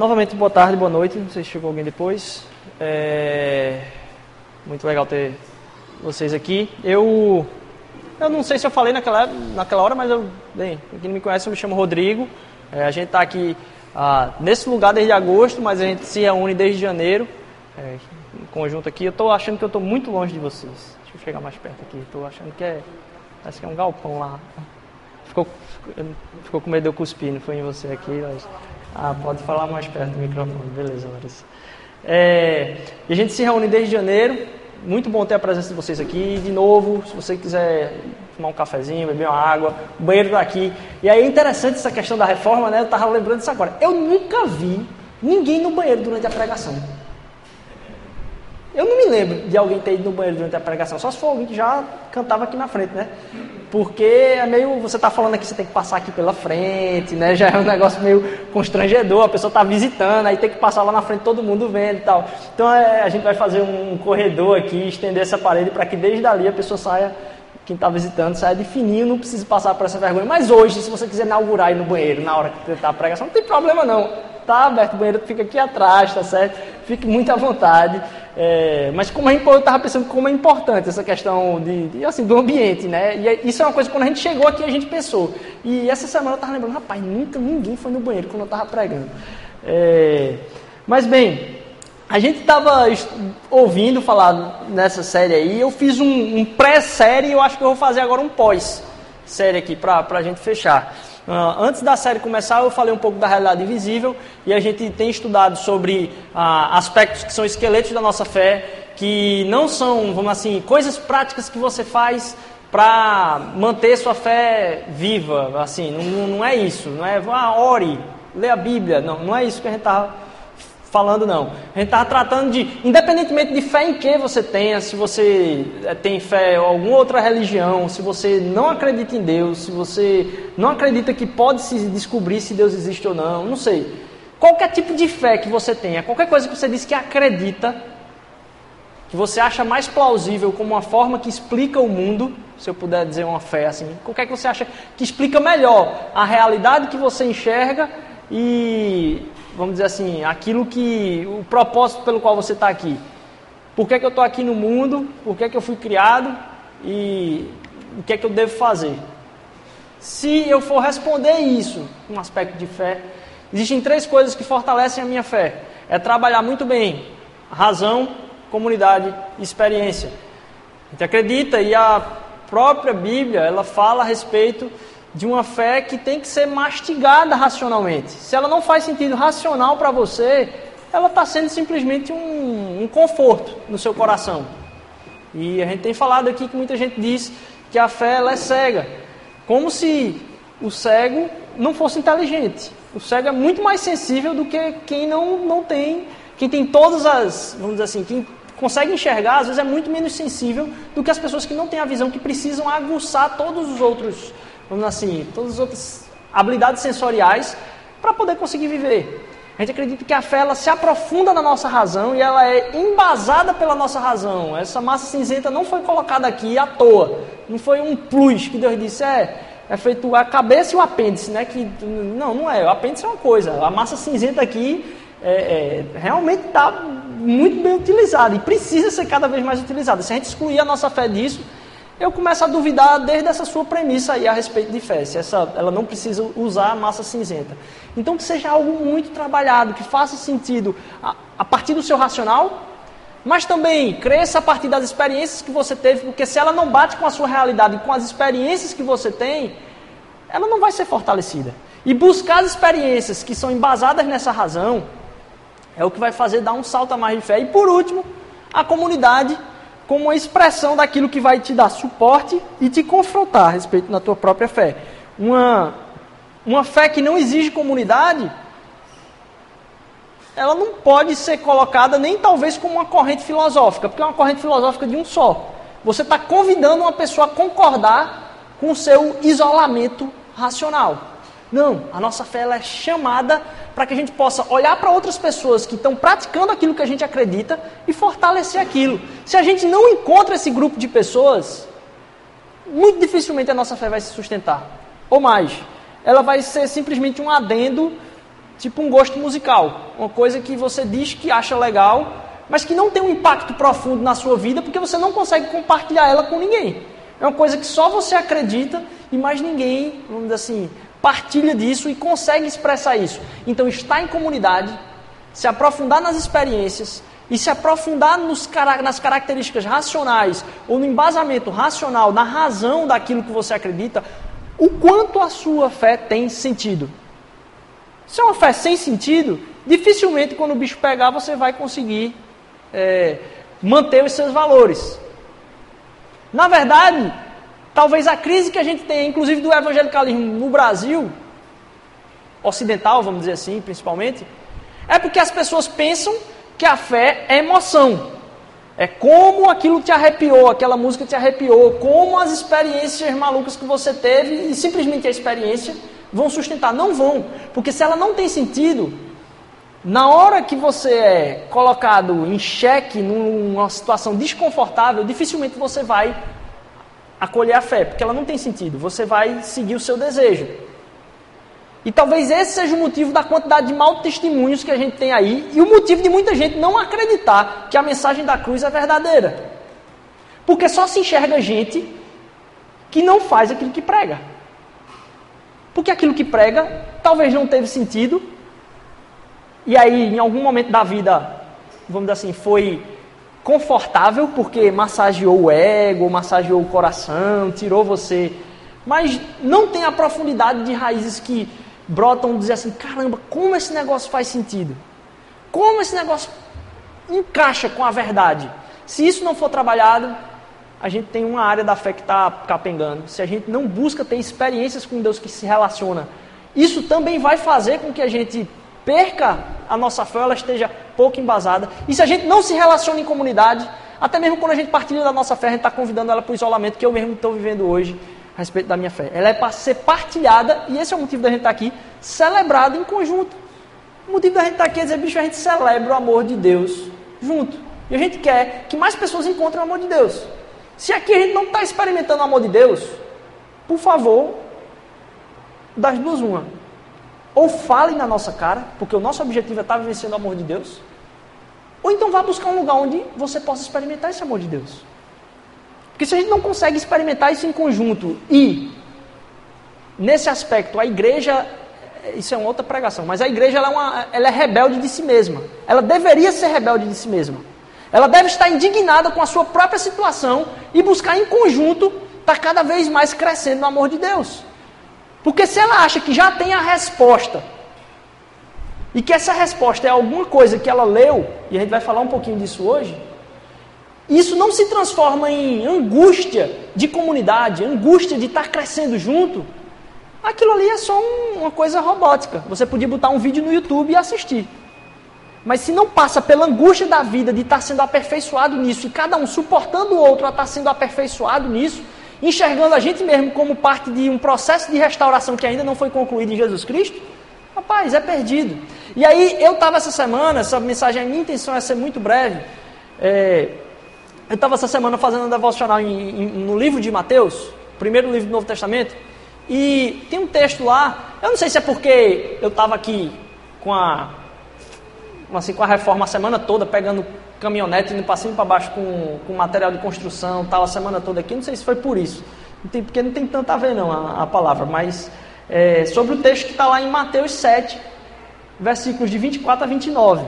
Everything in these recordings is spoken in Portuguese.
Novamente, boa tarde, boa noite. Não sei se chegou alguém depois. É... Muito legal ter vocês aqui. Eu, eu não sei se eu falei naquela, naquela hora, mas eu, bem, quem me conhece, eu me chamo Rodrigo. É, a gente está aqui ah, nesse lugar desde agosto, mas a gente se reúne desde janeiro, é, em conjunto aqui. Eu estou achando que eu estou muito longe de vocês. Deixa eu chegar mais perto aqui. Estou achando que é, parece que é um galpão lá. Ficou, ficou com medo de eu cuspir, não foi em você aqui, mas... Ah, pode falar mais perto do microfone. Beleza, Larissa. É, a gente se reúne desde janeiro. Muito bom ter a presença de vocês aqui. De novo, se você quiser tomar um cafezinho, beber uma água, o banheiro está aqui. E aí é interessante essa questão da reforma, né? Eu estava lembrando disso agora. Eu nunca vi ninguém no banheiro durante a pregação. Eu não me lembro de alguém ter ido no banheiro durante a pregação, só se for alguém que já cantava aqui na frente, né? Porque é meio. Você está falando aqui, você tem que passar aqui pela frente, né? Já é um negócio meio constrangedor, a pessoa está visitando, aí tem que passar lá na frente, todo mundo vendo e tal. Então é, a gente vai fazer um corredor aqui, estender essa parede para que desde ali a pessoa saia, quem está visitando, saia de fininho, não precise passar por essa vergonha. Mas hoje, se você quiser inaugurar aí no banheiro na hora que está a pregação, não tem problema não tá aberto, o banheiro fica aqui atrás, tá certo? Fique muito à vontade. É, mas como gente, eu estava pensando como é importante essa questão de, de, assim, do ambiente, né? E é, isso é uma coisa que quando a gente chegou aqui a gente pensou. E essa semana eu estava lembrando, rapaz, nunca ninguém foi no banheiro quando eu estava pregando. É, mas bem, a gente estava ouvindo falar nessa série aí, eu fiz um, um pré-série e eu acho que eu vou fazer agora um pós-série aqui para a gente fechar. Uh, antes da série começar, eu falei um pouco da realidade invisível e a gente tem estudado sobre uh, aspectos que são esqueletos da nossa fé, que não são, vamos assim, coisas práticas que você faz para manter sua fé viva, assim, não, não é isso, não é, ah, ore, lê a Bíblia, não, não é isso que a gente está falando, não. A gente está tratando de, independentemente de fé em que você tenha, se você eh, tem fé em alguma outra religião, se você não acredita em Deus, se você não acredita que pode se descobrir se Deus existe ou não, não sei. Qualquer tipo de fé que você tenha, qualquer coisa que você diz que acredita, que você acha mais plausível como uma forma que explica o mundo, se eu puder dizer uma fé assim, qualquer que você acha que explica melhor a realidade que você enxerga e vamos dizer assim, aquilo que. o propósito pelo qual você está aqui. Por que, é que eu estou aqui no mundo? Por que, é que eu fui criado? E o que é que eu devo fazer? Se eu for responder isso, um aspecto de fé, existem três coisas que fortalecem a minha fé: é trabalhar muito bem, razão, comunidade e experiência. A gente acredita e a própria Bíblia ela fala a respeito de uma fé que tem que ser mastigada racionalmente. Se ela não faz sentido racional para você, ela está sendo simplesmente um, um, conforto no seu coração. E a gente tem falado aqui que muita gente diz que a fé ela é cega, como se o cego não fosse inteligente. O cego é muito mais sensível do que quem não, não tem, quem tem todas as, vamos dizer assim, quem consegue enxergar, às vezes é muito menos sensível do que as pessoas que não têm a visão, que precisam aguçar todos os outros vamos assim, todas as outras habilidades sensoriais para poder conseguir viver. A gente acredita que a fé ela se aprofunda na nossa razão e ela é embasada pela nossa razão. Essa massa cinzenta não foi colocada aqui à toa. Não foi um plus que Deus disse, é, é feito a cabeça e o apêndice, né? Que, não, não é. O apêndice é uma coisa. A massa cinzenta aqui é, é, realmente está muito bem utilizada e precisa ser cada vez mais utilizada. Se a gente excluir a nossa fé disso, eu começo a duvidar desde essa sua premissa aí a respeito de fé, se essa, ela não precisa usar a massa cinzenta. Então que seja algo muito trabalhado, que faça sentido a, a partir do seu racional, mas também cresça a partir das experiências que você teve, porque se ela não bate com a sua realidade, com as experiências que você tem, ela não vai ser fortalecida. E buscar as experiências que são embasadas nessa razão é o que vai fazer dar um salto a mais de fé. E por último, a comunidade como uma expressão daquilo que vai te dar suporte e te confrontar a respeito da tua própria fé. Uma, uma fé que não exige comunidade, ela não pode ser colocada nem talvez como uma corrente filosófica, porque é uma corrente filosófica de um só. Você está convidando uma pessoa a concordar com o seu isolamento racional. Não, a nossa fé é chamada para que a gente possa olhar para outras pessoas que estão praticando aquilo que a gente acredita e fortalecer aquilo. Se a gente não encontra esse grupo de pessoas, muito dificilmente a nossa fé vai se sustentar. Ou mais, ela vai ser simplesmente um adendo Tipo um gosto musical, uma coisa que você diz que acha legal, mas que não tem um impacto profundo na sua vida porque você não consegue compartilhar ela com ninguém. É uma coisa que só você acredita e mais ninguém, vamos dizer assim, partilha disso e consegue expressar isso. Então, estar em comunidade, se aprofundar nas experiências e se aprofundar nos, nas características racionais ou no embasamento racional, na razão daquilo que você acredita, o quanto a sua fé tem sentido. Se é uma fé sem sentido, dificilmente quando o bicho pegar você vai conseguir é, manter os seus valores. Na verdade, talvez a crise que a gente tem, inclusive do evangelicalismo no Brasil, ocidental, vamos dizer assim, principalmente, é porque as pessoas pensam que a fé é emoção. É como aquilo te arrepiou, aquela música te arrepiou, como as experiências malucas que você teve e simplesmente a experiência vão sustentar. Não vão, porque se ela não tem sentido, na hora que você é colocado em xeque, numa situação desconfortável, dificilmente você vai acolher a fé, porque ela não tem sentido. Você vai seguir o seu desejo. E talvez esse seja o motivo da quantidade de maus testemunhos que a gente tem aí e o motivo de muita gente não acreditar que a mensagem da cruz é verdadeira. Porque só se enxerga gente que não faz aquilo que prega. Porque aquilo que prega talvez não teve sentido e aí, em algum momento da vida, vamos dizer assim, foi confortável porque massageou o ego, massageou o coração, tirou você. Mas não tem a profundidade de raízes que brotam dizer assim: caramba, como esse negócio faz sentido? Como esse negócio encaixa com a verdade? Se isso não for trabalhado, a gente tem uma área da fé que está capengando. Se a gente não busca ter experiências com Deus que se relaciona, isso também vai fazer com que a gente perca a nossa fé, ela esteja pouco embasada. E se a gente não se relaciona em comunidade, até mesmo quando a gente partilha da nossa fé, a gente está convidando ela para o isolamento que eu mesmo estou vivendo hoje a respeito da minha fé. Ela é para ser partilhada, e esse é o motivo da gente estar tá aqui, celebrado em conjunto. O motivo da gente estar tá aqui é dizer, bicho, a gente celebra o amor de Deus junto. E a gente quer que mais pessoas encontrem o amor de Deus. Se aqui a gente não está experimentando o amor de Deus, por favor, das duas uma ou fale na nossa cara, porque o nosso objetivo é estar vivenciando o amor de Deus, ou então vá buscar um lugar onde você possa experimentar esse amor de Deus. Porque se a gente não consegue experimentar isso em conjunto e, nesse aspecto, a igreja, isso é uma outra pregação, mas a igreja ela é, uma, ela é rebelde de si mesma. Ela deveria ser rebelde de si mesma. Ela deve estar indignada com a sua própria situação e buscar em conjunto estar cada vez mais crescendo no amor de Deus. Porque se ela acha que já tem a resposta, e que essa resposta é alguma coisa que ela leu, e a gente vai falar um pouquinho disso hoje, isso não se transforma em angústia de comunidade, angústia de estar crescendo junto. Aquilo ali é só um, uma coisa robótica. Você podia botar um vídeo no YouTube e assistir. Mas se não passa pela angústia da vida de estar sendo aperfeiçoado nisso, e cada um suportando o outro a estar sendo aperfeiçoado nisso, enxergando a gente mesmo como parte de um processo de restauração que ainda não foi concluído em Jesus Cristo, rapaz, é perdido. E aí, eu estava essa semana, essa mensagem, a minha intenção é ser muito breve. É, eu estava essa semana fazendo um devocional em, em, no livro de Mateus, primeiro livro do Novo Testamento, e tem um texto lá, eu não sei se é porque eu estava aqui com a, assim, com a reforma a semana toda, pegando caminhonete indo para cima e para baixo com, com material de construção, tal, a semana toda aqui. Não sei se foi por isso. Não tem, porque não tem tanto a ver não a, a palavra, mas é, sobre o texto que está lá em Mateus 7, versículos de 24 a 29.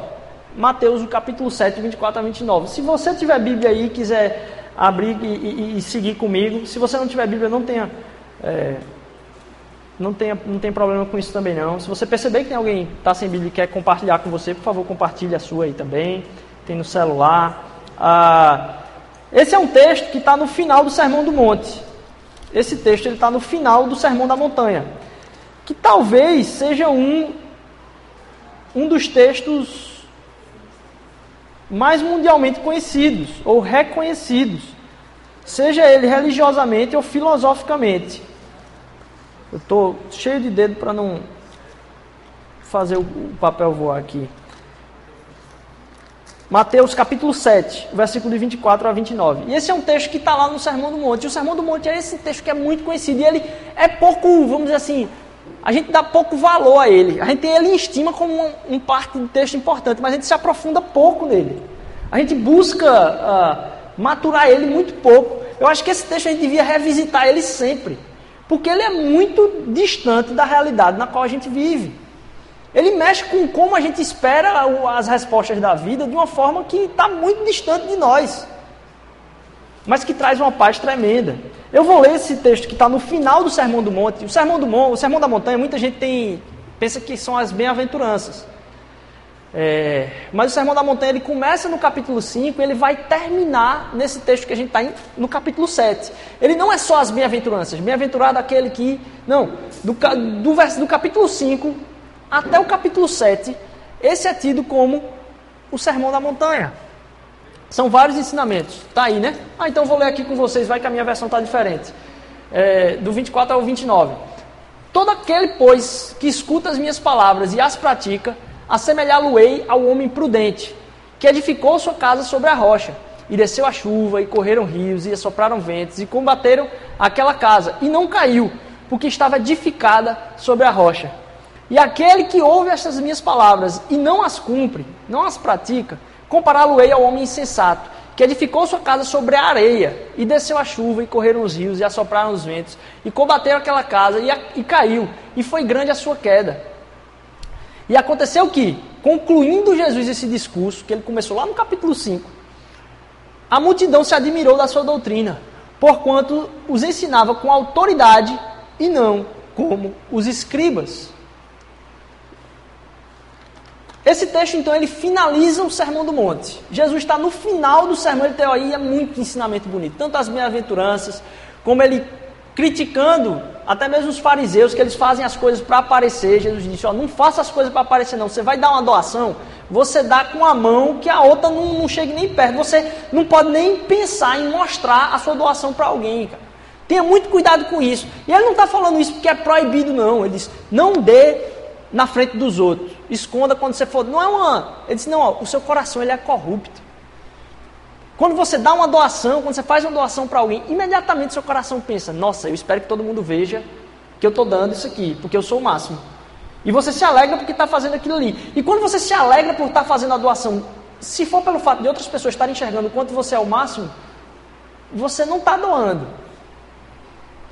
Mateus, o capítulo 7, 24 a 29. Se você tiver Bíblia aí e quiser abrir e, e, e, seguir comigo, se você não tiver Bíblia, não tenha, é, não tenha, não tem problema com isso também não. Se você perceber que tem alguém que está sem Bíblia e quer compartilhar com você, por favor, compartilhe a sua aí também tem no celular. Ah, esse é um texto que está no final do Sermão do Monte. Esse texto está no final do Sermão da Montanha, que talvez seja um, um dos textos mais mundialmente conhecidos ou reconhecidos, seja ele religiosamente ou filosoficamente. Eu estou cheio de dedo para não fazer o papel voar aqui. Mateus capítulo 7, versículo de 24 a 29. E esse é um texto que está lá no Sermão do Monte. E o Sermão do Monte é esse texto que é muito conhecido. E ele é pouco, vamos dizer assim, a gente dá pouco valor a ele. A gente tem ele em estima como um, um parte de texto importante, mas a gente se aprofunda pouco nele. A gente busca uh, maturar ele muito pouco. Eu acho que esse texto a gente devia revisitar ele sempre, porque ele é muito distante da realidade na qual a gente vive. Ele mexe com como a gente espera as respostas da vida de uma forma que está muito distante de nós, mas que traz uma paz tremenda. Eu vou ler esse texto que está no final do Sermão do Monte. O Sermão do Monte, o Sermão da Montanha, muita gente tem pensa que são as bem-aventuranças. É, mas o Sermão da Montanha ele começa no capítulo 5 e ele vai terminar nesse texto que a gente está no capítulo 7. Ele não é só as bem-aventuranças. Bem-aventurado aquele que. Não, do, do, do capítulo 5 até o capítulo 7, esse é tido como o Sermão da Montanha. São vários ensinamentos. Tá aí, né? Ah, então vou ler aqui com vocês, vai que a minha versão está diferente. É, do 24 ao 29. Todo aquele, pois, que escuta as minhas palavras e as pratica, assemelhá-lo-ei ao homem prudente, que edificou sua casa sobre a rocha. E desceu a chuva, e correram rios, e assopraram ventos, e combateram aquela casa, e não caiu, porque estava edificada sobre a rocha. E aquele que ouve estas minhas palavras e não as cumpre, não as pratica, Compará-lo-ei ao homem insensato, que edificou sua casa sobre a areia, e desceu a chuva, e correram os rios, e assopraram os ventos, e combateram aquela casa, e, a, e caiu, e foi grande a sua queda. E aconteceu que, concluindo Jesus esse discurso, que ele começou lá no capítulo 5, a multidão se admirou da sua doutrina, porquanto os ensinava com autoridade e não como os escribas. Esse texto, então, ele finaliza o Sermão do Monte. Jesus está no final do sermão, ele tem aí é muito ensinamento bonito. Tanto as bem-aventuranças, como ele criticando até mesmo os fariseus, que eles fazem as coisas para aparecer. Jesus disse, ó, não faça as coisas para aparecer não. Você vai dar uma doação, você dá com a mão que a outra não, não chegue nem perto. Você não pode nem pensar em mostrar a sua doação para alguém, cara. Tenha muito cuidado com isso. E ele não está falando isso porque é proibido, não. Ele diz, não dê na frente dos outros. Esconda quando você for. Não é uma. Ele disse: não, ó, o seu coração ele é corrupto. Quando você dá uma doação, quando você faz uma doação para alguém, imediatamente seu coração pensa: nossa, eu espero que todo mundo veja que eu estou dando isso aqui, porque eu sou o máximo. E você se alegra porque está fazendo aquilo ali. E quando você se alegra por estar tá fazendo a doação, se for pelo fato de outras pessoas estarem enxergando o quanto você é o máximo, você não está doando.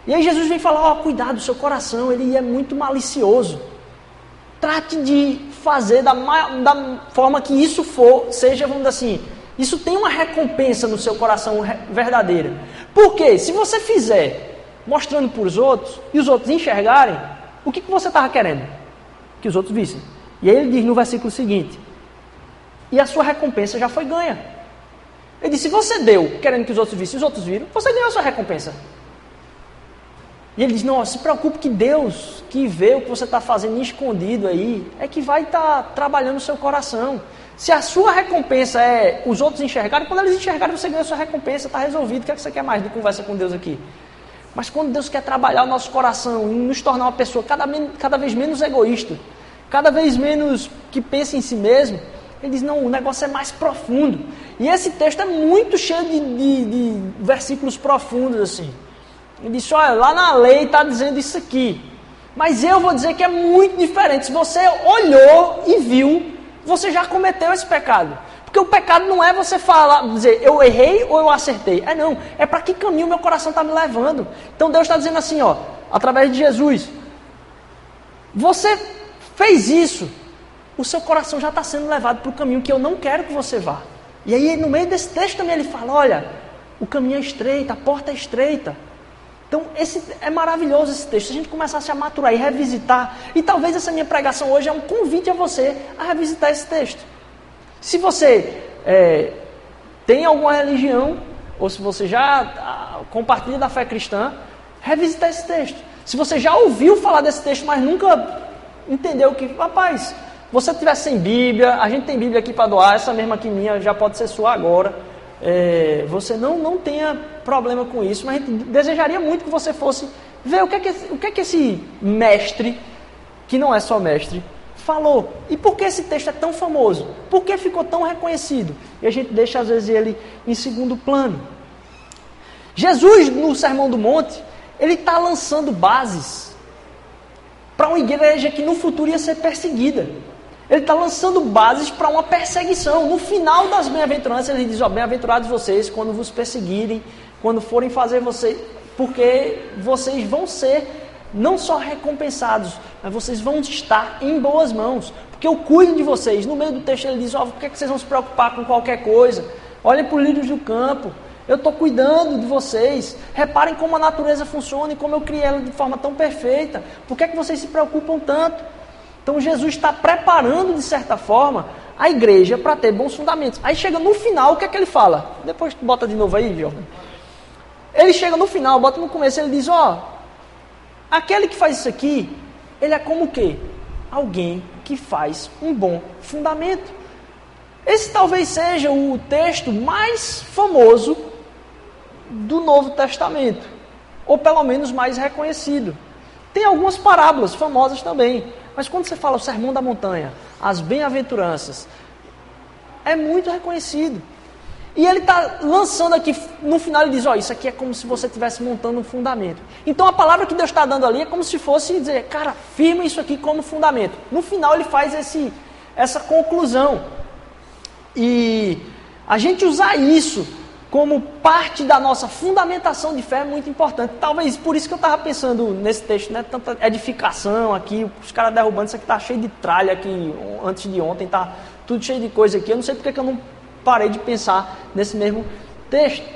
E aí Jesus vem falar: ó, oh, cuidado, seu coração ele é muito malicioso. Trate de fazer da, da forma que isso for, seja, vamos dizer assim, isso tem uma recompensa no seu coração verdadeira. Porque se você fizer mostrando para os outros e os outros enxergarem, o que, que você estava querendo? Que os outros vissem. E aí ele diz no versículo seguinte: E a sua recompensa já foi ganha. Ele disse: Se você deu querendo que os outros vissem, os outros viram, você ganhou a sua recompensa. E ele diz: Não, se preocupe que Deus, que vê o que você está fazendo escondido aí, é que vai estar tá trabalhando o seu coração. Se a sua recompensa é os outros enxergarem, quando eles enxergarem, você ganha a sua recompensa, está resolvido. O que, é que você quer mais de conversa com Deus aqui? Mas quando Deus quer trabalhar o nosso coração e nos tornar uma pessoa cada, cada vez menos egoísta, cada vez menos que pensa em si mesmo, ele diz: não, o negócio é mais profundo. E esse texto é muito cheio de, de, de versículos profundos assim. Ele disse: Olha, lá na lei está dizendo isso aqui. Mas eu vou dizer que é muito diferente. Se você olhou e viu, você já cometeu esse pecado. Porque o pecado não é você falar, dizer eu errei ou eu acertei. É não. É para que caminho meu coração está me levando. Então Deus está dizendo assim, ó, através de Jesus. Você fez isso. O seu coração já está sendo levado para o caminho que eu não quero que você vá. E aí, no meio desse texto também, ele fala: olha, o caminho é estreito, a porta é estreita. Então, esse, é maravilhoso esse texto. Se a gente começasse a maturar e revisitar, e talvez essa minha pregação hoje é um convite a você a revisitar esse texto. Se você é, tem alguma religião, ou se você já ah, compartilha da fé cristã, revisitar esse texto. Se você já ouviu falar desse texto, mas nunca entendeu que, rapaz, você tivesse sem Bíblia, a gente tem Bíblia aqui para doar, essa mesma aqui minha já pode ser sua agora é, você não, não tenha problema com isso, mas a gente desejaria muito que você fosse ver o que é que, o que, é que esse mestre, que não é só mestre, falou. E por que esse texto é tão famoso? Por que ficou tão reconhecido? E a gente deixa às vezes ele em segundo plano. Jesus, no Sermão do Monte, ele está lançando bases para uma igreja que no futuro ia ser perseguida. Ele está lançando bases para uma perseguição. No final das bem-aventuranças, ele diz: Ó, bem-aventurados vocês quando vos perseguirem, quando forem fazer vocês, porque vocês vão ser não só recompensados, mas vocês vão estar em boas mãos, porque eu cuido de vocês. No meio do texto ele diz: Ó, por que, que vocês vão se preocupar com qualquer coisa? Olhem para os lírios do campo. Eu estou cuidando de vocês. Reparem como a natureza funciona e como eu criei ela de forma tão perfeita. Por que, é que vocês se preocupam tanto? Então Jesus está preparando, de certa forma, a igreja para ter bons fundamentos. Aí chega no final, o que é que ele fala? Depois bota de novo aí, Jordan. Ele chega no final, bota no começo, ele diz, ó, oh, aquele que faz isso aqui, ele é como o quê? Alguém que faz um bom fundamento. Esse talvez seja o texto mais famoso do Novo Testamento, ou pelo menos mais reconhecido. Tem algumas parábolas famosas também. Mas quando você fala o sermão da montanha, as bem-aventuranças, é muito reconhecido. E ele está lançando aqui, no final ele diz, ó, isso aqui é como se você estivesse montando um fundamento. Então a palavra que Deus está dando ali é como se fosse dizer, cara, firma isso aqui como fundamento. No final ele faz esse, essa conclusão. E a gente usar isso como parte da nossa fundamentação de fé é muito importante. Talvez por isso que eu estava pensando nesse texto, né? Tanta edificação aqui, os caras derrubando, isso aqui está cheio de tralha aqui antes de ontem, tá tudo cheio de coisa aqui. Eu não sei porque que eu não parei de pensar nesse mesmo texto.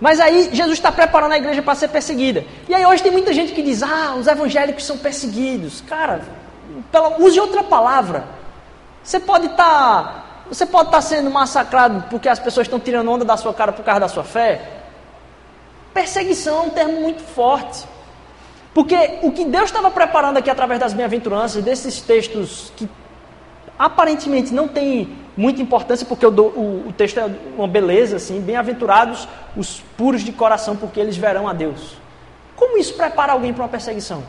Mas aí Jesus está preparando a igreja para ser perseguida. E aí hoje tem muita gente que diz, ah, os evangélicos são perseguidos. Cara, pela, use outra palavra. Você pode estar tá você pode estar sendo massacrado porque as pessoas estão tirando onda da sua cara por causa da sua fé. Perseguição é um termo muito forte. Porque o que Deus estava preparando aqui através das bem-aventuranças, desses textos que aparentemente não tem muita importância, porque o, o, o texto é uma beleza, assim, bem-aventurados os puros de coração, porque eles verão a Deus. Como isso prepara alguém para uma perseguição?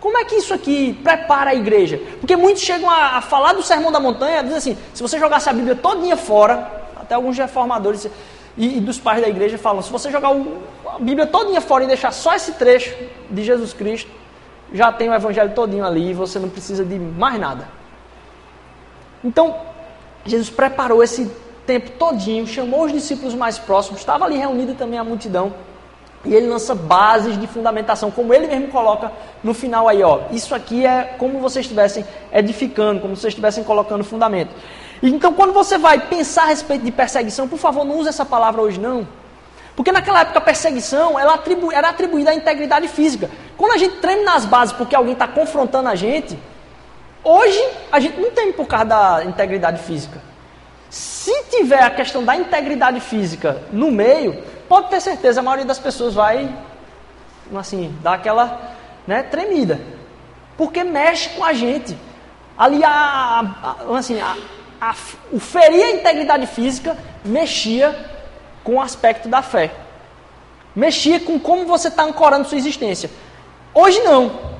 Como é que isso aqui prepara a igreja? Porque muitos chegam a, a falar do sermão da montanha, dizem assim, se você jogasse a Bíblia todinha fora, até alguns reformadores e, e dos pais da igreja falam, se você jogar o, a Bíblia todinha fora e deixar só esse trecho de Jesus Cristo, já tem o evangelho todinho ali e você não precisa de mais nada. Então, Jesus preparou esse tempo todinho, chamou os discípulos mais próximos, estava ali reunida também a multidão, e ele lança bases de fundamentação, como ele mesmo coloca no final aí, ó. Isso aqui é como vocês estivessem edificando, como vocês estivessem colocando fundamento. Então, quando você vai pensar a respeito de perseguição, por favor, não use essa palavra hoje não. Porque naquela época a perseguição atribu era atribuída à integridade física. Quando a gente treme nas bases porque alguém está confrontando a gente, hoje a gente não tem por causa da integridade física. Se tiver a questão da integridade física no meio, pode ter certeza, a maioria das pessoas vai, assim, dar aquela né, tremida. Porque mexe com a gente. Ali, a, a assim, a, a, o ferir a integridade física mexia com o aspecto da fé. Mexia com como você está ancorando sua existência. Hoje não.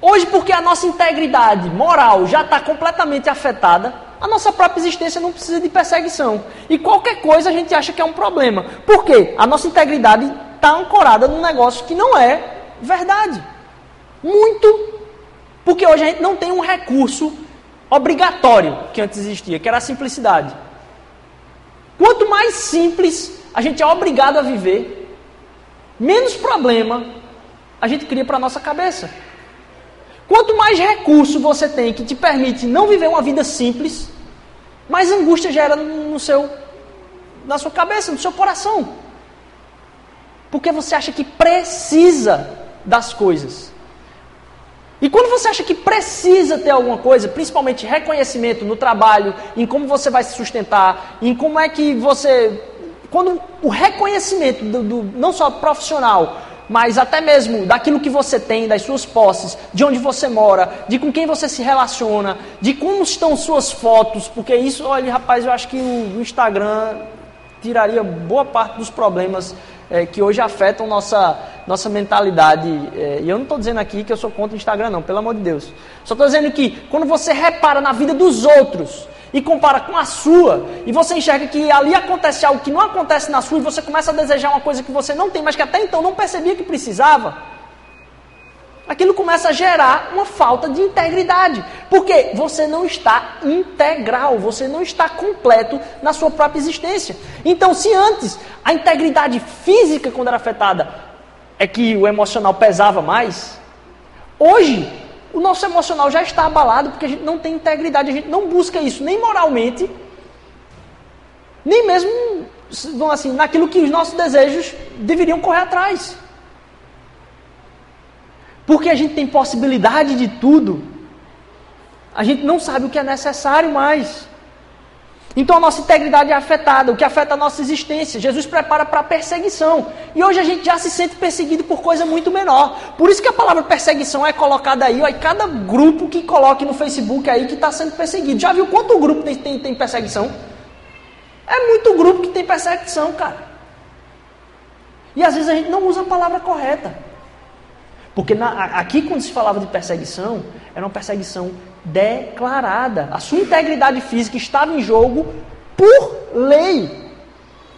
Hoje, porque a nossa integridade moral já está completamente afetada, a nossa própria existência não precisa de perseguição. E qualquer coisa a gente acha que é um problema. Por quê? A nossa integridade está ancorada num negócio que não é verdade. Muito. Porque hoje a gente não tem um recurso obrigatório que antes existia, que era a simplicidade. Quanto mais simples a gente é obrigado a viver, menos problema a gente cria para a nossa cabeça. Quanto mais recurso você tem que te permite não viver uma vida simples, mais angústia gera no seu, na sua cabeça, no seu coração. Porque você acha que precisa das coisas. E quando você acha que precisa ter alguma coisa, principalmente reconhecimento no trabalho, em como você vai se sustentar, em como é que você. Quando o reconhecimento do, do não só profissional, mas até mesmo daquilo que você tem, das suas posses, de onde você mora, de com quem você se relaciona, de como estão suas fotos, porque isso, olha, rapaz, eu acho que o Instagram tiraria boa parte dos problemas é, que hoje afetam nossa, nossa mentalidade. É, e eu não estou dizendo aqui que eu sou contra o Instagram, não, pelo amor de Deus. Só estou dizendo que quando você repara na vida dos outros, e compara com a sua, e você enxerga que ali acontece algo que não acontece na sua, e você começa a desejar uma coisa que você não tem, mas que até então não percebia que precisava, aquilo começa a gerar uma falta de integridade. Porque você não está integral, você não está completo na sua própria existência. Então, se antes a integridade física, quando era afetada, é que o emocional pesava mais, hoje o nosso emocional já está abalado porque a gente não tem integridade, a gente não busca isso nem moralmente, nem mesmo assim, naquilo que os nossos desejos deveriam correr atrás. Porque a gente tem possibilidade de tudo, a gente não sabe o que é necessário mais. Então a nossa integridade é afetada, o que afeta a nossa existência. Jesus prepara para a perseguição. E hoje a gente já se sente perseguido por coisa muito menor. Por isso que a palavra perseguição é colocada aí, ó, e cada grupo que coloque no Facebook aí que está sendo perseguido. Já viu quanto grupo tem, tem, tem perseguição? É muito grupo que tem perseguição, cara. E às vezes a gente não usa a palavra correta. Porque na, aqui, quando se falava de perseguição, era uma perseguição declarada. A sua integridade física estava em jogo por lei.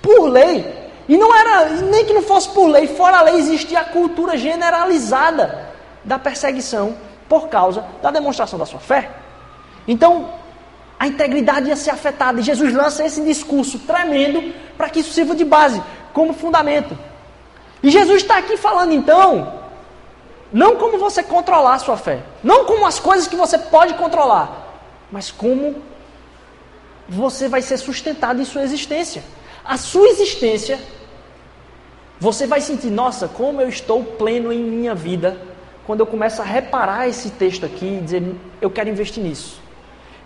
Por lei. E não era, nem que não fosse por lei, fora a lei existia a cultura generalizada da perseguição por causa da demonstração da sua fé. Então, a integridade ia ser afetada. E Jesus lança esse discurso tremendo para que isso sirva de base, como fundamento. E Jesus está aqui falando então não como você controlar a sua fé. Não como as coisas que você pode controlar. Mas como você vai ser sustentado em sua existência. A sua existência, você vai sentir, nossa, como eu estou pleno em minha vida. Quando eu começo a reparar esse texto aqui e dizer, eu quero investir nisso.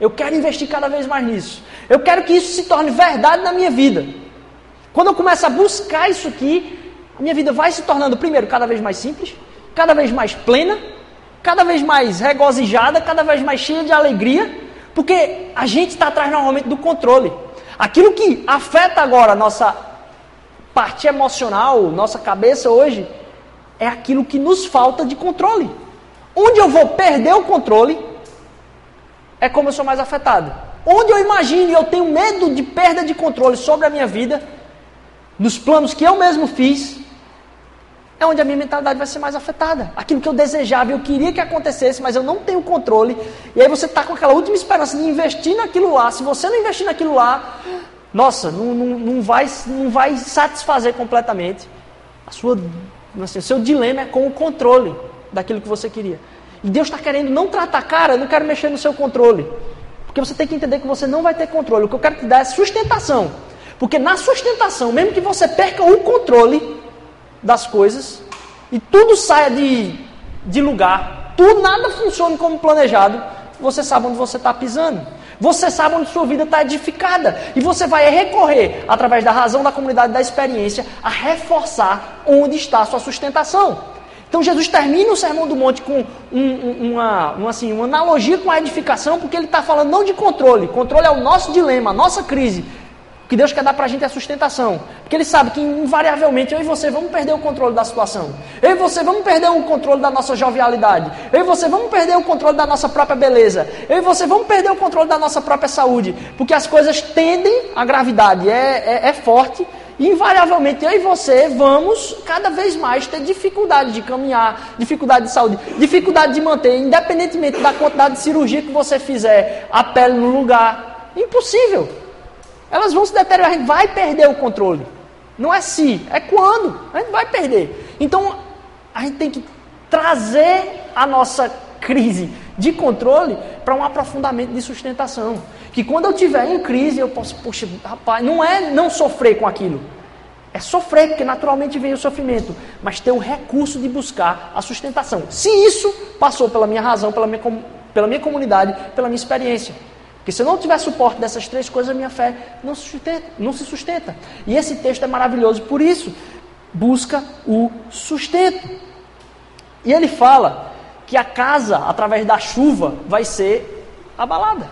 Eu quero investir cada vez mais nisso. Eu quero que isso se torne verdade na minha vida. Quando eu começo a buscar isso aqui, a minha vida vai se tornando, primeiro, cada vez mais simples cada vez mais plena, cada vez mais regozijada, cada vez mais cheia de alegria, porque a gente está atrás normalmente do controle. Aquilo que afeta agora a nossa parte emocional, nossa cabeça hoje, é aquilo que nos falta de controle. Onde eu vou perder o controle, é como eu sou mais afetado. Onde eu imagino e eu tenho medo de perda de controle sobre a minha vida, nos planos que eu mesmo fiz, é onde a minha mentalidade vai ser mais afetada. Aquilo que eu desejava, eu queria que acontecesse, mas eu não tenho controle. E aí você está com aquela última esperança de investir naquilo lá. Se você não investir naquilo lá, nossa, não, não, não, vai, não vai satisfazer completamente. A sua, assim, o seu dilema é com o controle daquilo que você queria. E Deus está querendo não tratar, cara, eu não quero mexer no seu controle. Porque você tem que entender que você não vai ter controle. O que eu quero te dar é sustentação. Porque na sustentação, mesmo que você perca o controle, das coisas e tudo saia de, de lugar, tudo, nada funcione como planejado, você sabe onde você está pisando. Você sabe onde sua vida está edificada. E você vai recorrer, através da razão da comunidade da experiência, a reforçar onde está a sua sustentação. Então Jesus termina o Sermão do Monte com um, um, uma, uma, assim, uma analogia com a edificação, porque ele está falando não de controle. Controle é o nosso dilema, a nossa crise. O que Deus quer dar para a gente é sustentação. Porque Ele sabe que, invariavelmente, eu e você vamos perder o controle da situação. Eu e você vamos perder o controle da nossa jovialidade. Eu e você vamos perder o controle da nossa própria beleza. Eu e você vamos perder o controle da nossa própria saúde. Porque as coisas tendem, a gravidade é, é, é forte. E, invariavelmente, eu e você vamos cada vez mais ter dificuldade de caminhar, dificuldade de saúde, dificuldade de manter, independentemente da quantidade de cirurgia que você fizer, a pele no lugar. Impossível. Elas vão se deteriorar, a gente vai perder o controle. Não é se, é quando. A gente vai perder. Então, a gente tem que trazer a nossa crise de controle para um aprofundamento de sustentação. Que quando eu tiver em crise, eu posso, poxa, rapaz, não é não sofrer com aquilo. É sofrer, porque naturalmente vem o sofrimento, mas ter o recurso de buscar a sustentação. Se isso passou pela minha razão, pela minha, pela minha comunidade, pela minha experiência. Porque se eu não tiver suporte dessas três coisas, a minha fé não se, sustenta, não se sustenta. E esse texto é maravilhoso por isso. Busca o sustento. E ele fala que a casa, através da chuva, vai ser abalada.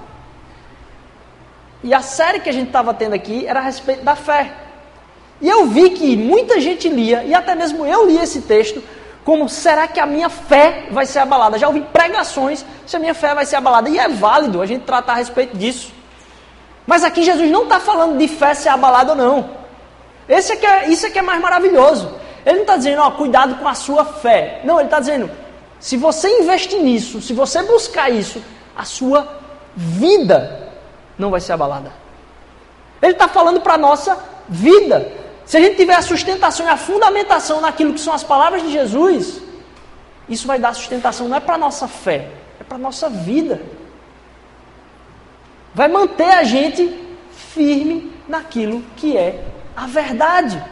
E a série que a gente estava tendo aqui era a respeito da fé. E eu vi que muita gente lia, e até mesmo eu li esse texto, como será que a minha fé vai ser abalada? Já ouvi pregações se a minha fé vai ser abalada. E é válido a gente tratar a respeito disso. Mas aqui Jesus não está falando de fé ser abalada ou não. Esse é, é isso é que é mais maravilhoso. Ele não está dizendo, ó, cuidado com a sua fé. Não, ele está dizendo, Se você investir nisso, se você buscar isso, a sua vida não vai ser abalada. Ele está falando para a nossa vida. Se a gente tiver a sustentação e a fundamentação naquilo que são as palavras de Jesus, isso vai dar sustentação não é para a nossa fé, é para a nossa vida. Vai manter a gente firme naquilo que é a verdade.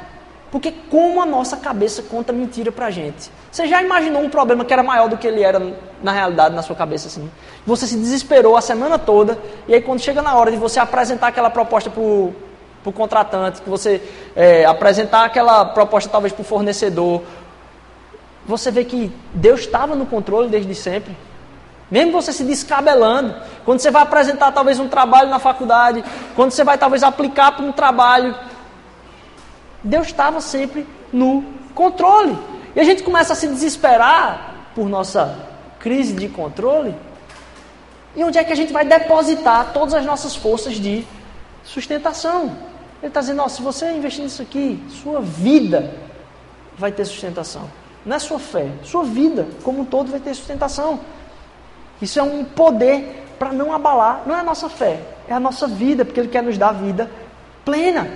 Porque como a nossa cabeça conta mentira pra gente. Você já imaginou um problema que era maior do que ele era na realidade, na sua cabeça assim? Você se desesperou a semana toda, e aí quando chega na hora de você apresentar aquela proposta para o contratante, que você é, apresentar aquela proposta talvez para o fornecedor, você vê que Deus estava no controle desde sempre. Mesmo você se descabelando, quando você vai apresentar talvez um trabalho na faculdade, quando você vai talvez aplicar para um trabalho, Deus estava sempre no controle. E a gente começa a se desesperar por nossa crise de controle. E onde é que a gente vai depositar todas as nossas forças de sustentação? Ele está dizendo: se você investir nisso aqui, sua vida vai ter sustentação. Não é sua fé, sua vida como um todo vai ter sustentação. Isso é um poder para não abalar, não é a nossa fé, é a nossa vida, porque Ele quer nos dar vida plena.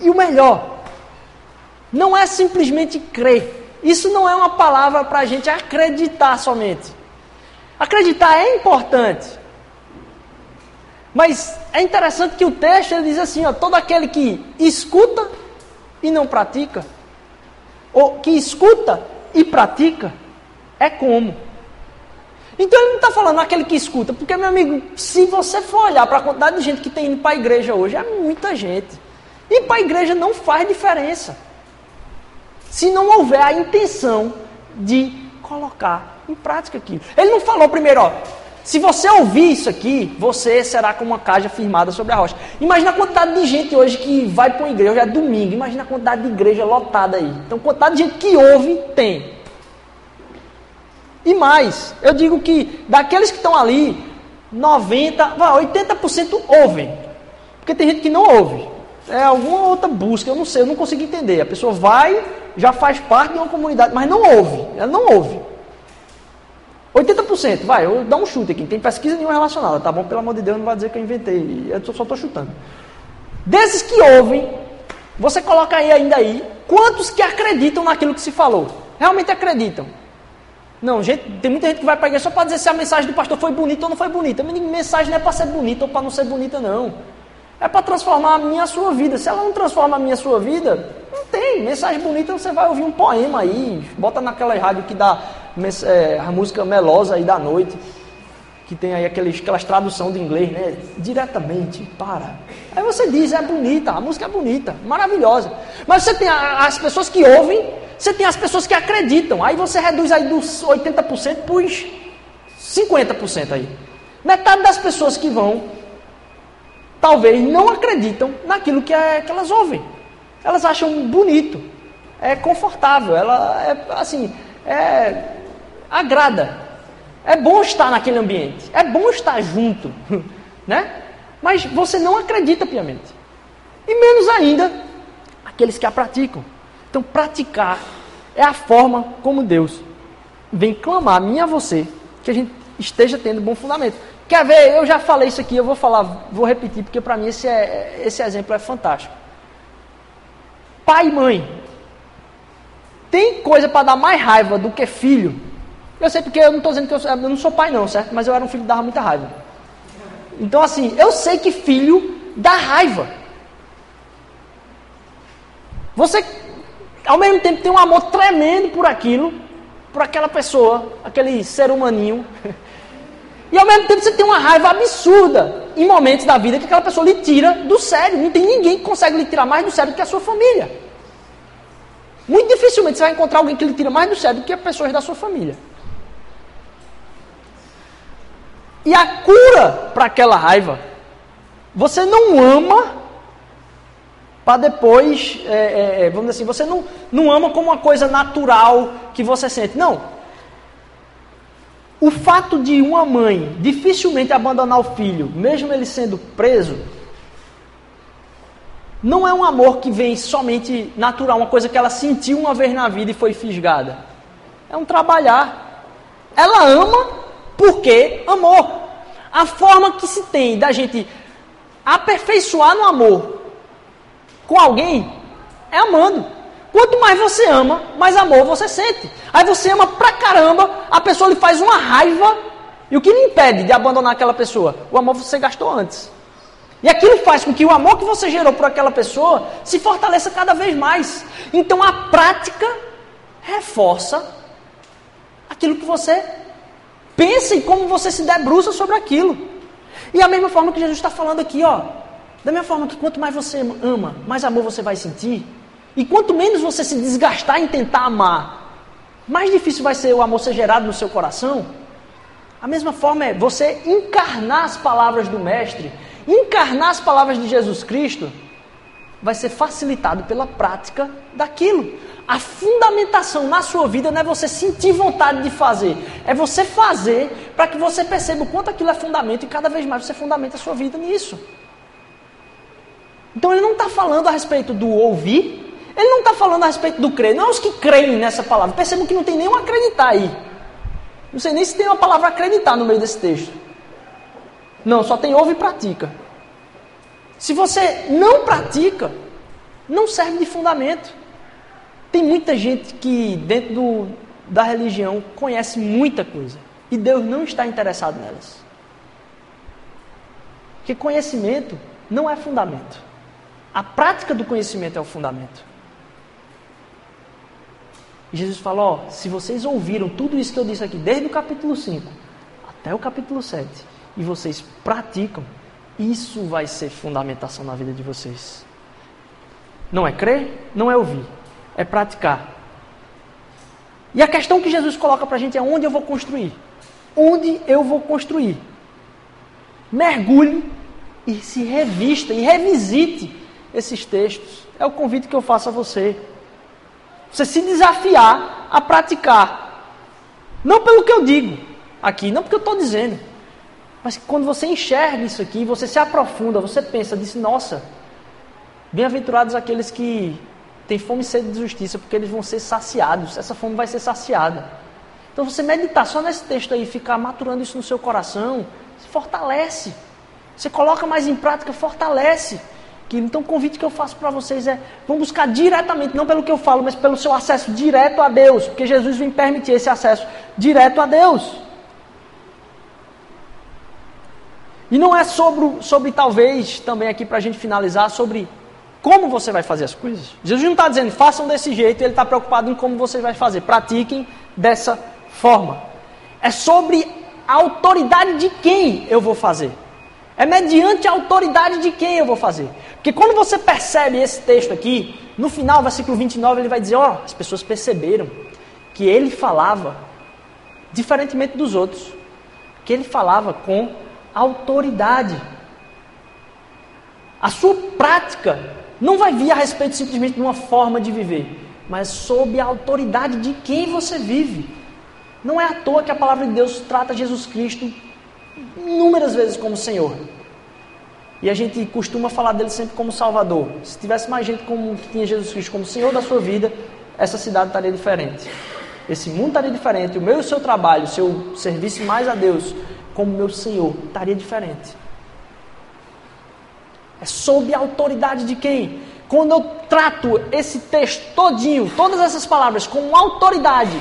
E o melhor, não é simplesmente crer. Isso não é uma palavra para a gente acreditar somente. Acreditar é importante. Mas é interessante que o texto ele diz assim: ó, todo aquele que escuta e não pratica, ou que escuta e pratica, é como. Então ele não está falando aquele que escuta, porque, meu amigo, se você for olhar para a quantidade de gente que tem indo para a igreja hoje, é muita gente. E para a igreja não faz diferença. Se não houver a intenção de colocar em prática aquilo. Ele não falou primeiro, ó, se você ouvir isso aqui, você será como uma caja firmada sobre a rocha. Imagina a quantidade de gente hoje que vai para uma igreja, hoje é domingo, imagina a quantidade de igreja lotada aí. Então, quantidade de gente que ouve, tem. E mais, eu digo que daqueles que estão ali, 90, 80% ouvem. Porque tem gente que não ouve é alguma outra busca, eu não sei, eu não consigo entender. A pessoa vai, já faz parte de uma comunidade, mas não ouve, ela não ouve. 80%, vai, eu dou um chute aqui, não tem pesquisa nenhuma relacionada, tá bom? Pelo amor de Deus, não vai dizer que eu inventei, eu só estou chutando. Desses que ouvem, você coloca aí ainda aí, quantos que acreditam naquilo que se falou? Realmente acreditam? Não, gente, tem muita gente que vai para a igreja só para dizer se a mensagem do pastor foi bonita ou não foi bonita. Mensagem não é para ser bonita ou para não ser bonita, não. É para transformar a minha a sua vida. Se ela não transforma a minha a sua vida, não tem. Mensagem bonita, você vai ouvir um poema aí, bota naquela rádio que dá é, a música melosa aí da noite, que tem aí aqueles, aquelas tradução de inglês, né? Diretamente, para. Aí você diz, é bonita, a música é bonita, maravilhosa. Mas você tem as pessoas que ouvem, você tem as pessoas que acreditam. Aí você reduz aí dos 80% para os 50% aí. Metade das pessoas que vão talvez não acreditam naquilo que, é, que elas ouvem. Elas acham bonito, é confortável, ela é assim, é, agrada. É bom estar naquele ambiente, é bom estar junto, né? Mas você não acredita piamente. E menos ainda aqueles que a praticam. Então, praticar é a forma como Deus vem clamar a mim e a você que a gente esteja tendo bom fundamento. Quer ver? Eu já falei isso aqui, eu vou falar, vou repetir, porque para mim esse, é, esse exemplo é fantástico. Pai e mãe. Tem coisa para dar mais raiva do que filho. Eu sei porque eu não estou dizendo que eu, eu, não sou pai não, certo? Mas eu era um filho que dava muita raiva. Então assim, eu sei que filho dá raiva. Você, ao mesmo tempo, tem um amor tremendo por aquilo, por aquela pessoa, aquele ser humaninho. E ao mesmo tempo você tem uma raiva absurda em momentos da vida que aquela pessoa lhe tira do sério. Não tem ninguém que consegue lhe tirar mais do sério do que a sua família. Muito dificilmente você vai encontrar alguém que lhe tira mais do sério do que as pessoas da sua família. E a cura para aquela raiva, você não ama para depois, é, é, é, vamos dizer assim, você não, não ama como uma coisa natural que você sente. Não, o fato de uma mãe dificilmente abandonar o filho, mesmo ele sendo preso, não é um amor que vem somente natural, uma coisa que ela sentiu uma vez na vida e foi fisgada. É um trabalhar. Ela ama porque amou. A forma que se tem da gente aperfeiçoar no amor com alguém é amando. Quanto mais você ama, mais amor você sente. Aí você ama pra caramba, a pessoa lhe faz uma raiva. E o que lhe impede de abandonar aquela pessoa? O amor você gastou antes. E aquilo faz com que o amor que você gerou por aquela pessoa se fortaleça cada vez mais. Então a prática reforça aquilo que você pensa e como você se debruça sobre aquilo. E a mesma forma que Jesus está falando aqui, ó. Da mesma forma que quanto mais você ama, mais amor você vai sentir. E quanto menos você se desgastar em tentar amar, mais difícil vai ser o amor ser gerado no seu coração. A mesma forma é você encarnar as palavras do Mestre, encarnar as palavras de Jesus Cristo, vai ser facilitado pela prática daquilo. A fundamentação na sua vida não é você sentir vontade de fazer, é você fazer para que você perceba o quanto aquilo é fundamento e cada vez mais você fundamenta a sua vida nisso. Então ele não está falando a respeito do ouvir, ele não está falando a respeito do crer, não é os que creem nessa palavra. Percebam que não tem nenhum acreditar aí. Não sei nem se tem uma palavra acreditar no meio desse texto. Não, só tem ouve e pratica. Se você não pratica, não serve de fundamento. Tem muita gente que, dentro do, da religião, conhece muita coisa. E Deus não está interessado nelas. Porque conhecimento não é fundamento. A prática do conhecimento é o fundamento. E Jesus fala: Ó, se vocês ouviram tudo isso que eu disse aqui, desde o capítulo 5 até o capítulo 7, e vocês praticam, isso vai ser fundamentação na vida de vocês. Não é crer, não é ouvir, é praticar. E a questão que Jesus coloca para a gente é onde eu vou construir. Onde eu vou construir? Mergulhe e se revista e revisite esses textos. É o convite que eu faço a você. Você se desafiar a praticar. Não pelo que eu digo aqui, não porque eu estou dizendo. Mas quando você enxerga isso aqui, você se aprofunda, você pensa, diz, nossa, bem-aventurados aqueles que têm fome e sede de justiça, porque eles vão ser saciados, essa fome vai ser saciada. Então você meditar só nesse texto aí, ficar maturando isso no seu coração, fortalece. Você coloca mais em prática, fortalece. Então o convite que eu faço para vocês é: vão buscar diretamente, não pelo que eu falo, mas pelo seu acesso direto a Deus, porque Jesus vem permitir esse acesso direto a Deus. E não é sobre, sobre talvez, também aqui para a gente finalizar, sobre como você vai fazer as coisas. Jesus não está dizendo façam desse jeito, ele está preocupado em como você vai fazer. Pratiquem dessa forma. É sobre a autoridade de quem eu vou fazer. É mediante a autoridade de quem eu vou fazer. Porque quando você percebe esse texto aqui, no final, versículo 29, ele vai dizer: Ó, oh, as pessoas perceberam que ele falava diferentemente dos outros, que ele falava com autoridade. A sua prática não vai vir a respeito simplesmente de uma forma de viver, mas sob a autoridade de quem você vive. Não é à toa que a palavra de Deus trata Jesus Cristo inúmeras vezes como Senhor. E a gente costuma falar dele sempre como Salvador. Se tivesse mais gente como que tinha Jesus Cristo como Senhor da sua vida, essa cidade estaria diferente. Esse mundo estaria diferente. O meu e o seu trabalho, o seu serviço mais a Deus como meu Senhor, estaria diferente. É sob a autoridade de quem? Quando eu trato esse texto todinho, todas essas palavras, com autoridade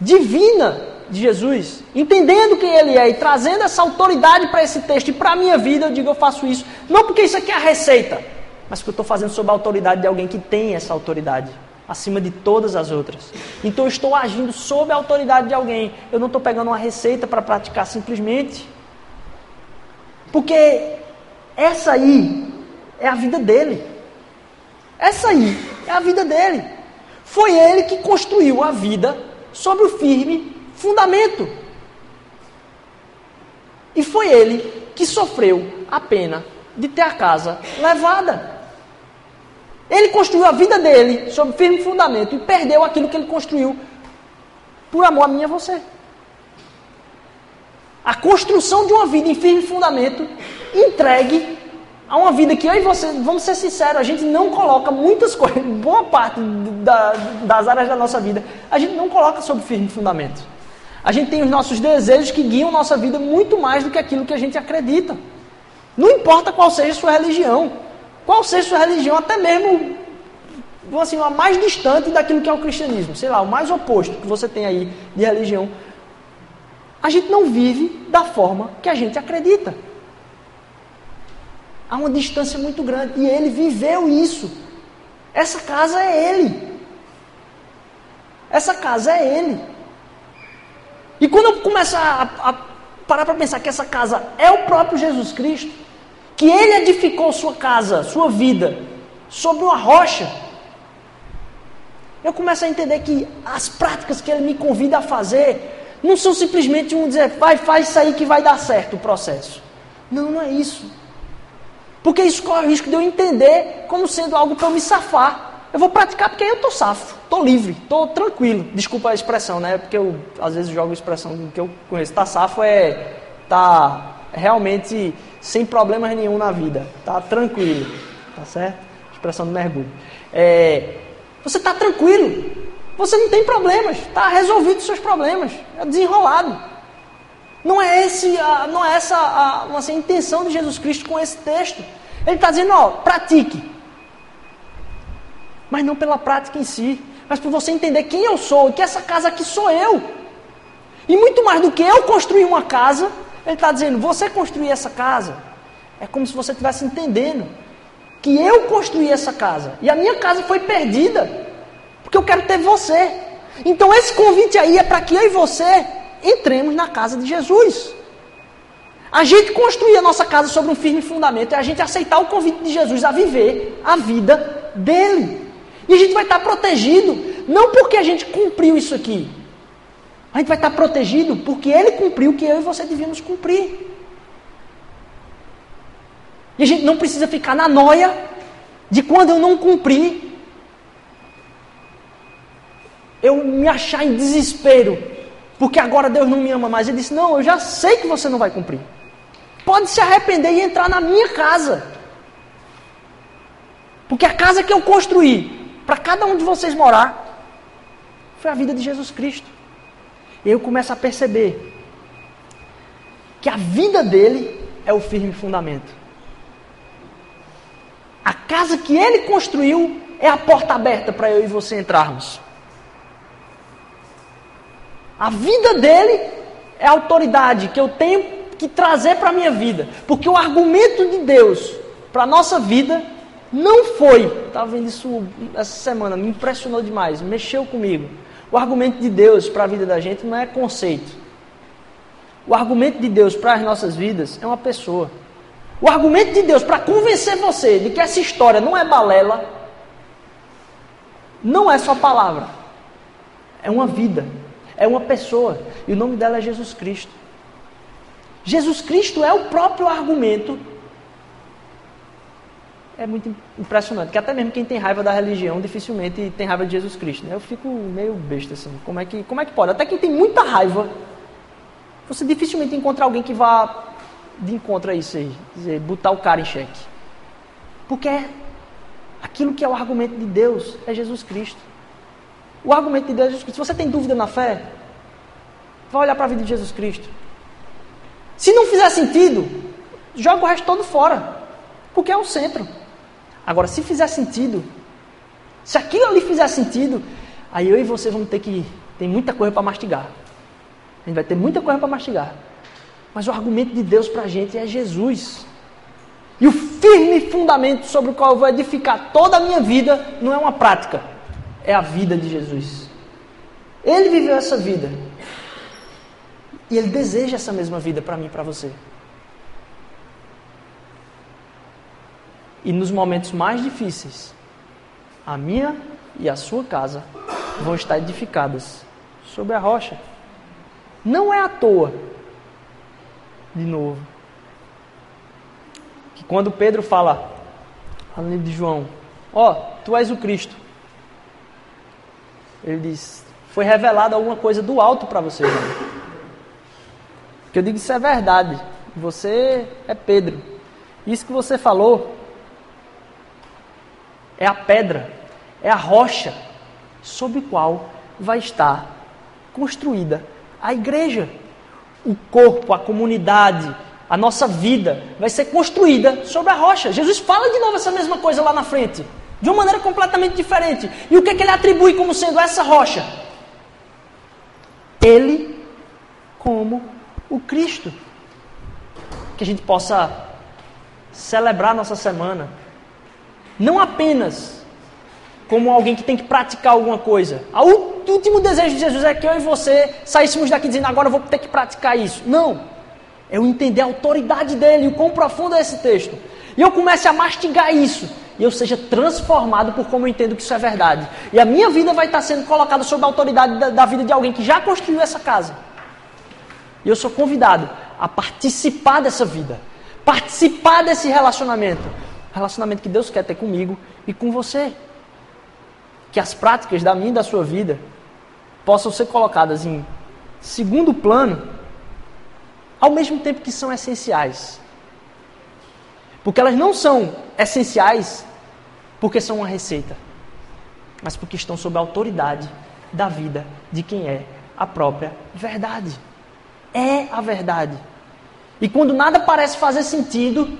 divina de Jesus, entendendo quem ele é e trazendo essa autoridade para esse texto e para a minha vida, eu digo, eu faço isso, não porque isso aqui é a receita, mas porque eu estou fazendo sob a autoridade de alguém que tem essa autoridade acima de todas as outras. Então eu estou agindo sob a autoridade de alguém. Eu não estou pegando uma receita para praticar simplesmente. Porque essa aí é a vida dele. Essa aí é a vida dele. Foi ele que construiu a vida sobre o firme fundamento. E foi ele que sofreu a pena de ter a casa levada. Ele construiu a vida dele sob firme fundamento e perdeu aquilo que ele construiu por amor a mim e a você. A construção de uma vida em firme fundamento entregue Há uma vida que eu e você, vamos ser sinceros, a gente não coloca muitas coisas, boa parte da, das áreas da nossa vida, a gente não coloca sob firme fundamento. A gente tem os nossos desejos que guiam nossa vida muito mais do que aquilo que a gente acredita. Não importa qual seja a sua religião, qual seja a sua religião, até mesmo assim, a mais distante daquilo que é o cristianismo, sei lá, o mais oposto que você tem aí de religião. A gente não vive da forma que a gente acredita. Há uma distância muito grande. E ele viveu isso. Essa casa é ele. Essa casa é ele. E quando eu começo a, a parar para pensar que essa casa é o próprio Jesus Cristo, que ele edificou sua casa, sua vida, sobre uma rocha, eu começo a entender que as práticas que ele me convida a fazer não são simplesmente um dizer, vai, faz isso aí que vai dar certo o processo. Não, não é isso. Porque isso corre o risco de eu entender como sendo algo para eu me safar. Eu vou praticar porque aí eu estou safo, estou livre, estou tranquilo. Desculpa a expressão, né? Porque eu às vezes jogo a expressão que eu conheço. Tá safo é tá realmente sem problemas nenhum na vida, tá tranquilo, tá certo? Expressão do mergulho. É, você está tranquilo, você não tem problemas, está resolvido os seus problemas, é desenrolado. Não é, esse, não é essa a, assim, a intenção de Jesus Cristo com esse texto. Ele está dizendo, ó, pratique. Mas não pela prática em si, mas por você entender quem eu sou que essa casa aqui sou eu. E muito mais do que eu construir uma casa, ele está dizendo, você construir essa casa. É como se você estivesse entendendo que eu construí essa casa. E a minha casa foi perdida. Porque eu quero ter você. Então esse convite aí é para que eu e você entremos na casa de Jesus. A gente construir a nossa casa sobre um firme fundamento é a gente aceitar o convite de Jesus a viver a vida dele. E a gente vai estar protegido, não porque a gente cumpriu isso aqui. A gente vai estar protegido porque ele cumpriu o que eu e você devíamos cumprir. E a gente não precisa ficar na noia de quando eu não cumprir, eu me achar em desespero, porque agora Deus não me ama mais. Ele disse: Não, eu já sei que você não vai cumprir pode se arrepender e entrar na minha casa. Porque a casa que eu construí para cada um de vocês morar foi a vida de Jesus Cristo. E eu começo a perceber que a vida dele é o firme fundamento. A casa que ele construiu é a porta aberta para eu e você entrarmos. A vida dele é a autoridade que eu tenho que trazer para a minha vida. Porque o argumento de Deus para a nossa vida não foi. Estava vendo isso essa semana, me impressionou demais, mexeu comigo. O argumento de Deus para a vida da gente não é conceito. O argumento de Deus para as nossas vidas é uma pessoa. O argumento de Deus para convencer você de que essa história não é balela, não é só palavra, é uma vida, é uma pessoa, e o nome dela é Jesus Cristo. Jesus Cristo é o próprio argumento. É muito impressionante, que até mesmo quem tem raiva da religião dificilmente tem raiva de Jesus Cristo. Né? Eu fico meio besta assim. Como é, que, como é que pode? Até quem tem muita raiva, você dificilmente encontra alguém que vá de encontro a isso aí, dizer, botar o cara em xeque. Porque é aquilo que é o argumento de Deus é Jesus Cristo. O argumento de Deus é Jesus Cristo. Se você tem dúvida na fé, vai olhar para a vida de Jesus Cristo. Se não fizer sentido, joga o resto todo fora. Porque é o centro. Agora, se fizer sentido, se aquilo ali fizer sentido, aí eu e você vamos ter que. Tem muita coisa para mastigar. A gente vai ter muita coisa para mastigar. Mas o argumento de Deus para a gente é Jesus. E o firme fundamento sobre o qual eu vou edificar toda a minha vida não é uma prática, é a vida de Jesus. Ele viveu essa vida. E Ele deseja essa mesma vida para mim e para você. E nos momentos mais difíceis, a minha e a sua casa vão estar edificadas sobre a rocha. Não é à toa, de novo, que quando Pedro fala, no livro de João, ó, oh, tu és o Cristo. Ele diz, foi revelado alguma coisa do alto para você, João. Porque eu digo isso é verdade. Você é Pedro. Isso que você falou é a pedra, é a rocha sobre qual vai estar construída a igreja. O corpo, a comunidade, a nossa vida vai ser construída sobre a rocha. Jesus fala de novo essa mesma coisa lá na frente, de uma maneira completamente diferente. E o que, é que ele atribui como sendo essa rocha? Ele como o Cristo. Que a gente possa celebrar nossa semana, não apenas como alguém que tem que praticar alguma coisa. O último desejo de Jesus é que eu e você saíssemos daqui dizendo agora eu vou ter que praticar isso. Não. É eu entender a autoridade dele, o quão profundo é esse texto. E eu comece a mastigar isso. E eu seja transformado por como eu entendo que isso é verdade. E a minha vida vai estar sendo colocada sob a autoridade da, da vida de alguém que já construiu essa casa. E eu sou convidado a participar dessa vida. Participar desse relacionamento. Relacionamento que Deus quer ter comigo e com você que as práticas da minha e da sua vida possam ser colocadas em segundo plano, ao mesmo tempo que são essenciais. Porque elas não são essenciais porque são uma receita, mas porque estão sob a autoridade da vida de quem é a própria verdade. É a verdade. E quando nada parece fazer sentido,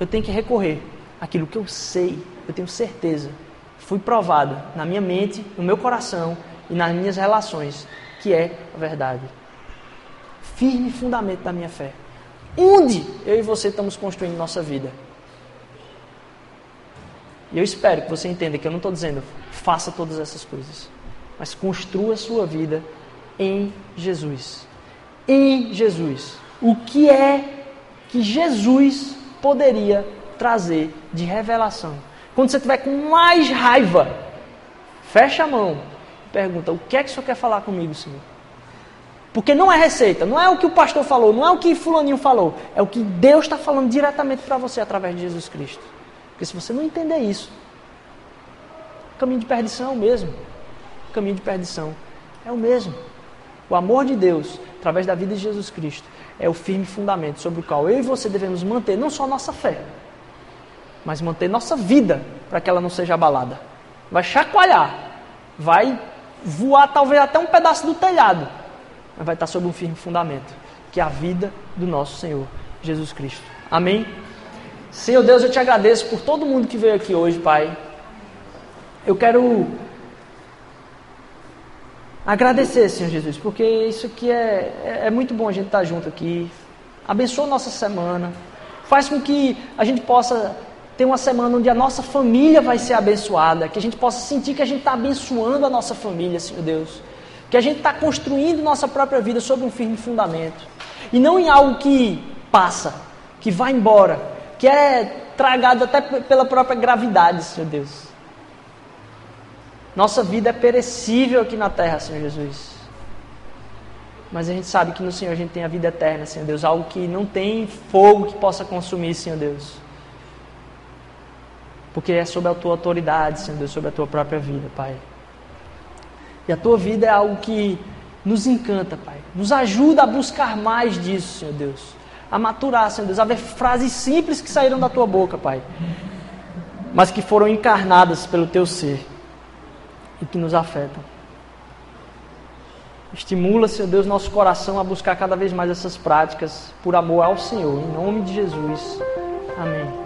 eu tenho que recorrer àquilo que eu sei, eu tenho certeza fui provado na minha mente, no meu coração e nas minhas relações, que é a verdade. Firme fundamento da minha fé. Onde eu e você estamos construindo nossa vida? E eu espero que você entenda que eu não estou dizendo faça todas essas coisas, mas construa a sua vida em Jesus. Em Jesus. O que é que Jesus poderia trazer de revelação? Quando você estiver com mais raiva, fecha a mão e pergunta: O que é que o senhor quer falar comigo, Senhor? Porque não é receita, não é o que o pastor falou, não é o que Fulaninho falou, é o que Deus está falando diretamente para você através de Jesus Cristo. Porque se você não entender isso, caminho de perdição é o mesmo. O caminho de perdição é o mesmo. O amor de Deus, através da vida de Jesus Cristo, é o firme fundamento sobre o qual eu e você devemos manter não só nossa fé, mas manter nossa vida para que ela não seja abalada. Vai chacoalhar, vai voar talvez até um pedaço do telhado, mas vai estar sob um firme fundamento, que é a vida do nosso Senhor Jesus Cristo. Amém? Senhor Deus, eu te agradeço por todo mundo que veio aqui hoje, Pai. Eu quero agradecer, Senhor Jesus, porque isso aqui é, é, é muito bom a gente estar junto aqui. Abençoa nossa semana. Faz com que a gente possa ter uma semana onde a nossa família vai ser abençoada, que a gente possa sentir que a gente está abençoando a nossa família, Senhor Deus. Que a gente está construindo nossa própria vida sobre um firme fundamento. E não em algo que passa, que vai embora, que é tragado até pela própria gravidade, Senhor Deus. Nossa vida é perecível aqui na terra, Senhor Jesus. Mas a gente sabe que no Senhor a gente tem a vida eterna, Senhor Deus. Algo que não tem fogo que possa consumir, Senhor Deus. Porque é sobre a tua autoridade, Senhor Deus, sobre a tua própria vida, Pai. A tua vida é algo que nos encanta, Pai. Nos ajuda a buscar mais disso, Senhor Deus. A maturar, Senhor Deus. A ver frases simples que saíram da tua boca, Pai. Mas que foram encarnadas pelo teu ser. E que nos afetam. Estimula, Senhor Deus, nosso coração a buscar cada vez mais essas práticas por amor ao Senhor. Em nome de Jesus. Amém.